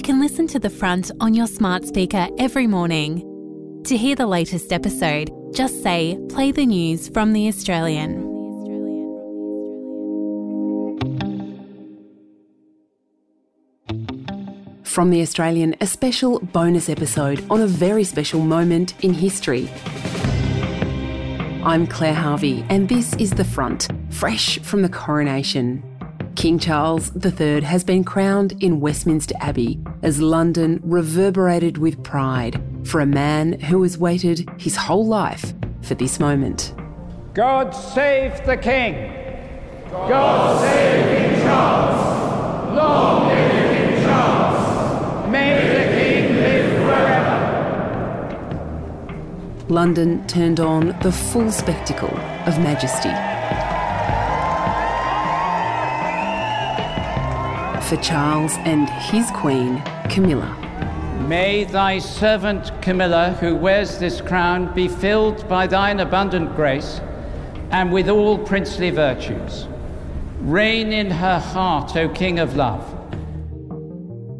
You can listen to The Front on your smart speaker every morning. To hear the latest episode, just say, Play the news from The Australian. From The Australian, a special bonus episode on a very special moment in history. I'm Claire Harvey, and this is The Front, fresh from the coronation. King Charles III has been crowned in Westminster Abbey as London reverberated with pride for a man who has waited his whole life for this moment. God save the King! God save King Charles! Long live King Charles! May the King live forever! London turned on the full spectacle of majesty. For Charles and his queen, Camilla. May thy servant Camilla, who wears this crown, be filled by thine abundant grace and with all princely virtues. Reign in her heart, O King of love.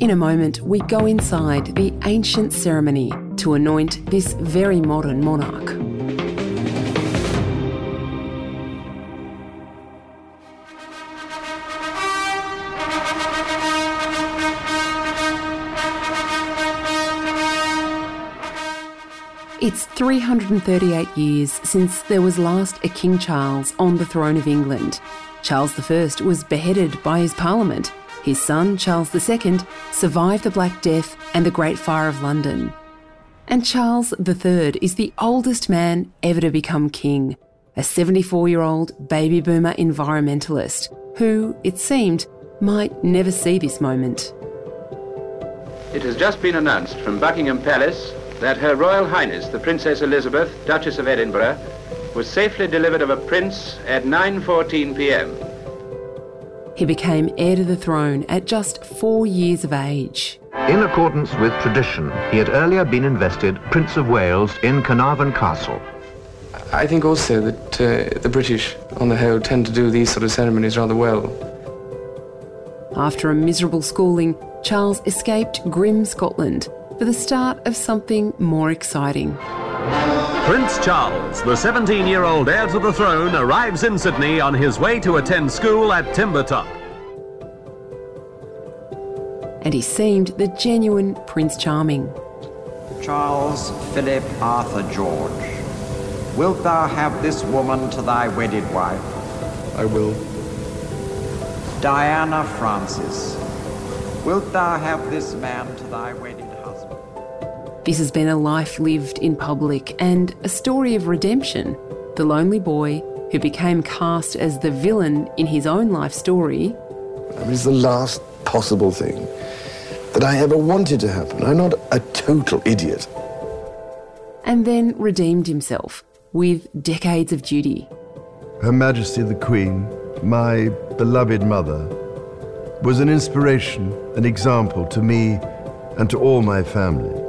In a moment, we go inside the ancient ceremony to anoint this very modern monarch. It's 338 years since there was last a King Charles on the throne of England. Charles I was beheaded by his parliament. His son, Charles II, survived the Black Death and the Great Fire of London. And Charles III is the oldest man ever to become king, a 74 year old baby boomer environmentalist who, it seemed, might never see this moment. It has just been announced from Buckingham Palace that Her Royal Highness, the Princess Elizabeth, Duchess of Edinburgh, was safely delivered of a prince at 9.14 p.m. He became heir to the throne at just four years of age. In accordance with tradition, he had earlier been invested Prince of Wales in Caernarfon Castle. I think also that uh, the British, on the whole, tend to do these sort of ceremonies rather well. After a miserable schooling, Charles escaped grim Scotland for the start of something more exciting. Prince Charles, the 17 year old heir to the throne, arrives in Sydney on his way to attend school at Timbertop. And he seemed the genuine Prince Charming. Charles Philip Arthur George, wilt thou have this woman to thy wedded wife? I will. Diana Frances, wilt thou have this man to thy wedded husband? This has been a life lived in public and a story of redemption. The lonely boy who became cast as the villain in his own life story. It was the last possible thing that I ever wanted to happen. I'm not a total idiot. And then redeemed himself with decades of duty. Her Majesty the Queen, my beloved mother, was an inspiration, an example to me and to all my family.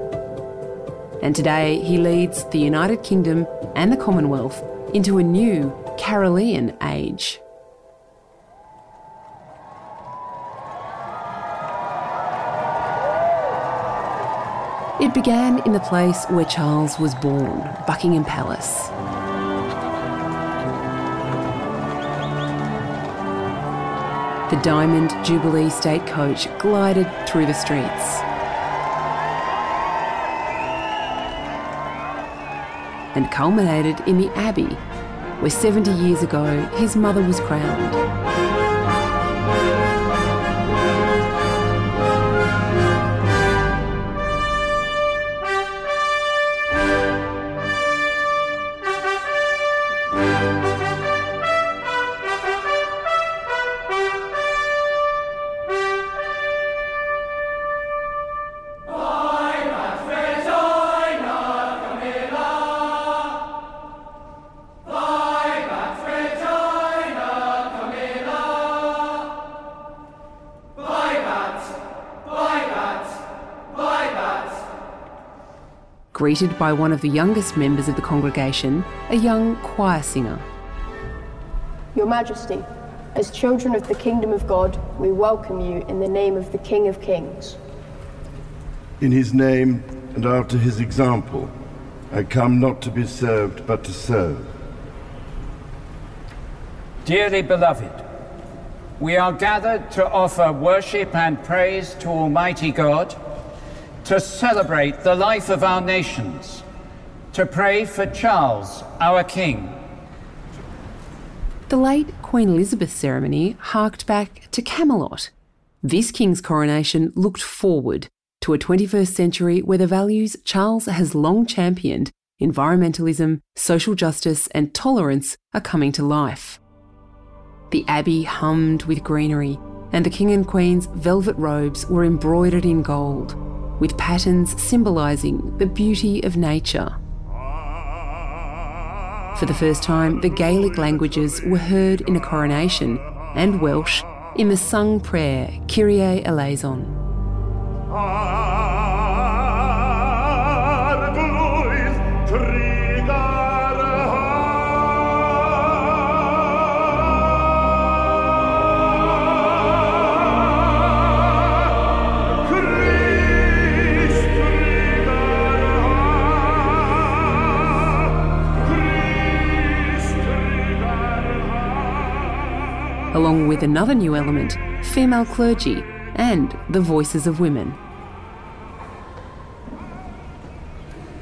And today he leads the United Kingdom and the Commonwealth into a new Carolean age. It began in the place where Charles was born, Buckingham Palace. The Diamond Jubilee State Coach glided through the streets. And culminated in the Abbey, where 70 years ago his mother was crowned. Greeted by one of the youngest members of the congregation, a young choir singer. Your Majesty, as children of the kingdom of God, we welcome you in the name of the King of Kings. In his name and after his example, I come not to be served, but to serve. Dearly beloved, we are gathered to offer worship and praise to Almighty God, to celebrate the life of our nations, to pray for Charles, our King. The late Queen Elizabeth ceremony harked back to Camelot. This king's coronation looked forward to a 21st century where the values Charles has long championed, environmentalism, social justice, and tolerance, are coming to life. The abbey hummed with greenery, and the king and queen's velvet robes were embroidered in gold, with patterns symbolising the beauty of nature. For the first time, the Gaelic languages were heard in a coronation, and Welsh in the sung prayer Kyrie eleison. Along with another new element female clergy and the voices of women.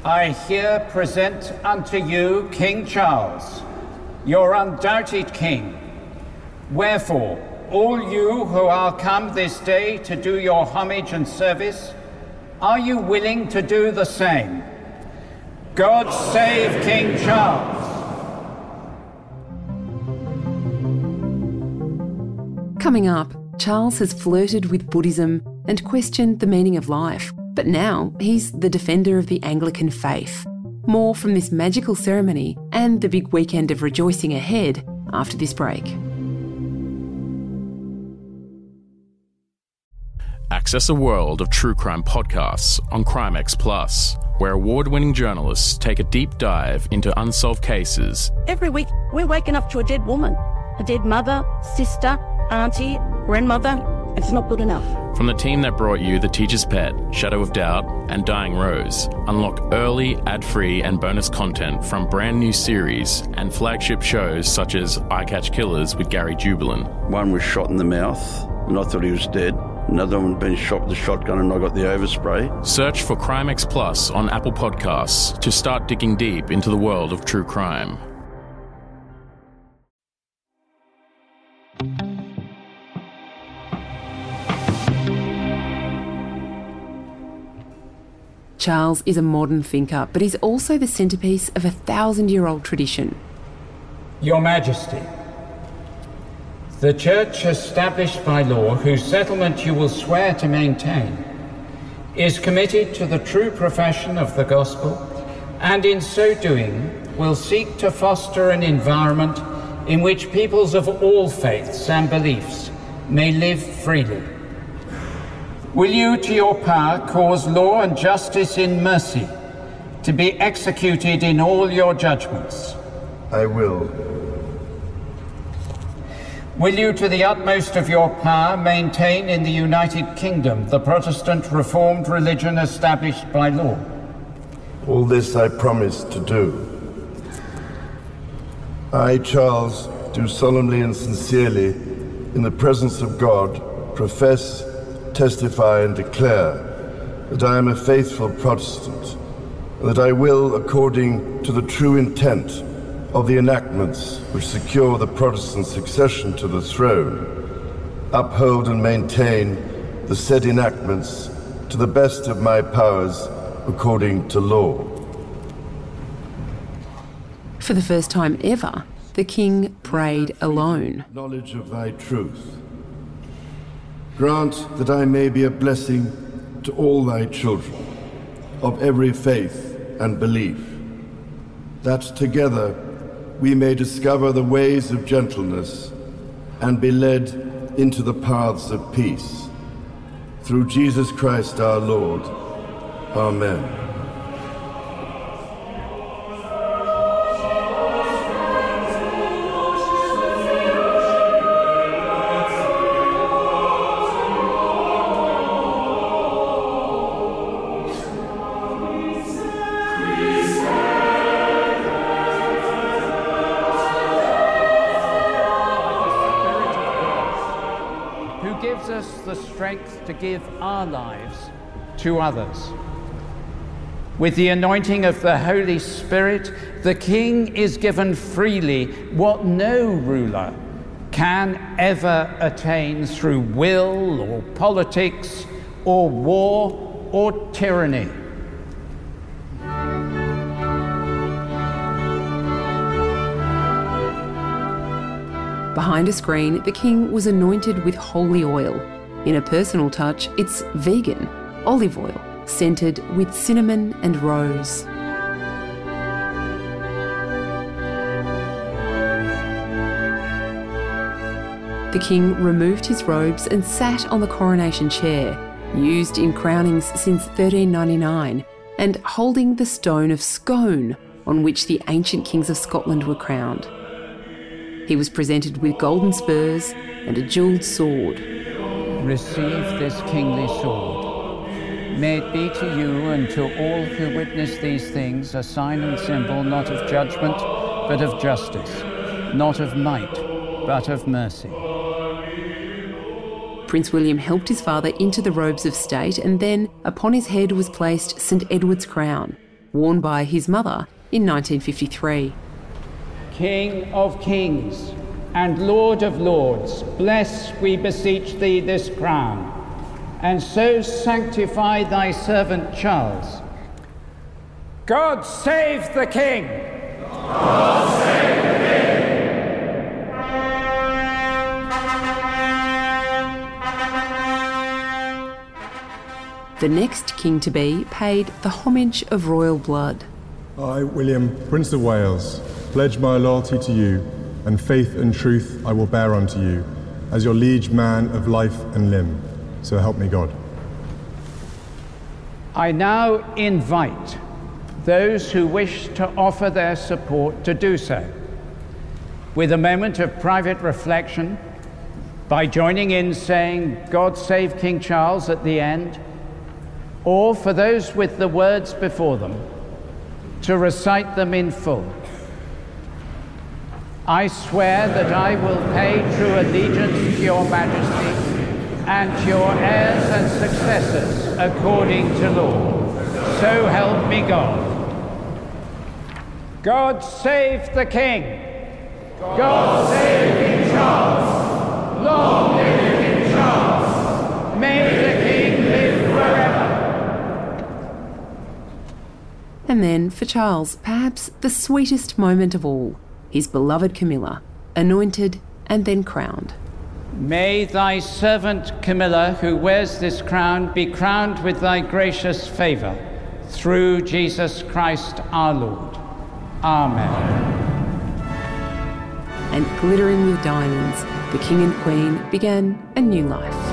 I here present unto you King Charles, your undoubted king. Wherefore, all you who are come this day to do your homage and service, are you willing to do the same? God save King Charles. Coming up, Charles has flirted with Buddhism and questioned the meaning of life, but now he's the defender of the Anglican faith. More from this magical ceremony and the big weekend of rejoicing ahead after this break. Access a world of true crime podcasts on Crimex Plus, where award winning journalists take a deep dive into unsolved cases. Every week, we're waking up to a dead woman, a dead mother, sister, auntie, grandmother. It's not good enough. From the team that brought you The Teacher's Pet, Shadow of Doubt, and Dying Rose, unlock early, ad free, and bonus content from brand new series and flagship shows such as I Catch Killers with Gary Jubelin. One was shot in the mouth, and I thought he was dead. Another one had been shot with a shotgun, and I got the overspray. Search for Crimex Plus on Apple Podcasts to start digging deep into the world of true crime. Charles is a modern thinker, but he's also the centrepiece of a thousand year old tradition. Your Majesty, the Church established by law, whose settlement you will swear to maintain, is committed to the true profession of the Gospel, and in so doing will seek to foster an environment in which peoples of all faiths and beliefs may live freely. Will you, to your power, cause law and justice in mercy to be executed in all your judgments? I will. Will you, to the utmost of your power, maintain in the United Kingdom the Protestant Reformed religion established by law? All this I promise to do. I, Charles, do solemnly and sincerely, in the presence of God, profess testify and declare that I am a faithful Protestant, and that I will, according to the true intent of the enactments which secure the Protestant succession to the throne, uphold and maintain the said enactments to the best of my powers according to law. For the first time ever, the king prayed alone. Knowledge of thy truth Grant that I may be a blessing to all thy children of every faith and belief, that together we may discover the ways of gentleness and be led into the paths of peace. Through Jesus Christ our Lord. Amen. To give our lives to others. With the anointing of the Holy Spirit, the King is given freely what no ruler can ever attain through will or politics or war or tyranny. Behind a screen, the king was anointed with holy oil. In a personal touch, it's vegan, olive oil, scented with cinnamon and rose. The king removed his robes and sat on the coronation chair, used in crownings since 1399, and holding the stone of Scone on which the ancient kings of Scotland were crowned. He was presented with golden spurs and a jewelled sword. Receive this kingly sword. May it be to you and to all who witness these things a sign and symbol not of judgment, but of justice, not of might, but of mercy. Prince William helped his father into the robes of state, and then upon his head was placed St Edward's crown, worn by his mother in 1953. King of kings and Lord of lords, bless, we beseech thee, this crown, and so sanctify thy servant Charles. God save the king! God save the king! The next king to be paid the homage of royal blood. I, William, Prince of Wales, pledge my loyalty to you, and faith and truth I will bear unto you, as your liege man of life and limb. So help me God. I now invite those who wish to offer their support to do so, with a moment of private reflection, by joining in saying, God save King Charles at the end, or for those with the words before them, to recite them in full. I swear that I will pay true allegiance to your majesty and to your heirs and successors according to law. So help me God. God save the king. God save King Charles. Long live King Charles. May the king live forever. And then, for Charles, perhaps the sweetest moment of all his beloved Camilla, anointed and then crowned. May thy servant Camilla, who wears this crown, be crowned with thy gracious favour, through Jesus Christ our Lord. Amen. And glittering with diamonds, the king and queen began a new life.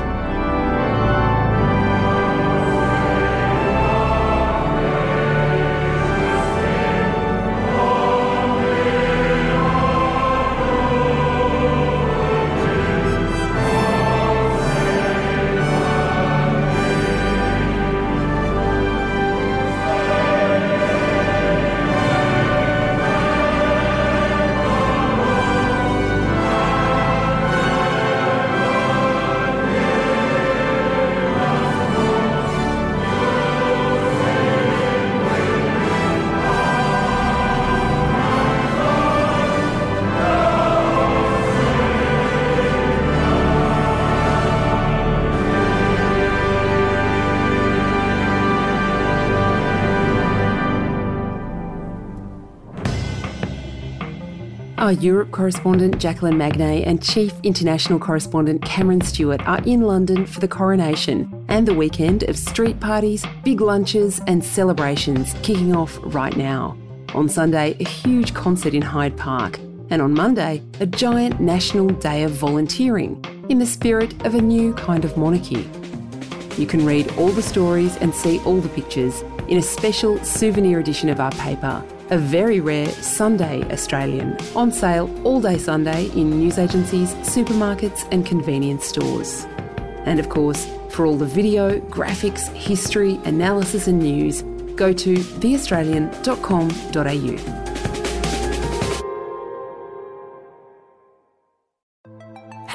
Our Europe correspondent Jacqueline Magnay and Chief International Correspondent Cameron Stewart are in London for the coronation and the weekend of street parties, big lunches, and celebrations kicking off right now. On Sunday, a huge concert in Hyde Park, and on Monday, a giant National Day of Volunteering in the spirit of a new kind of monarchy. You can read all the stories and see all the pictures in a special souvenir edition of our paper, a very rare Sunday Australian, on sale all day Sunday in newsagencies, supermarkets, and convenience stores. And of course, for all the video, graphics, history, analysis, and news, go to theaustralian.com.au.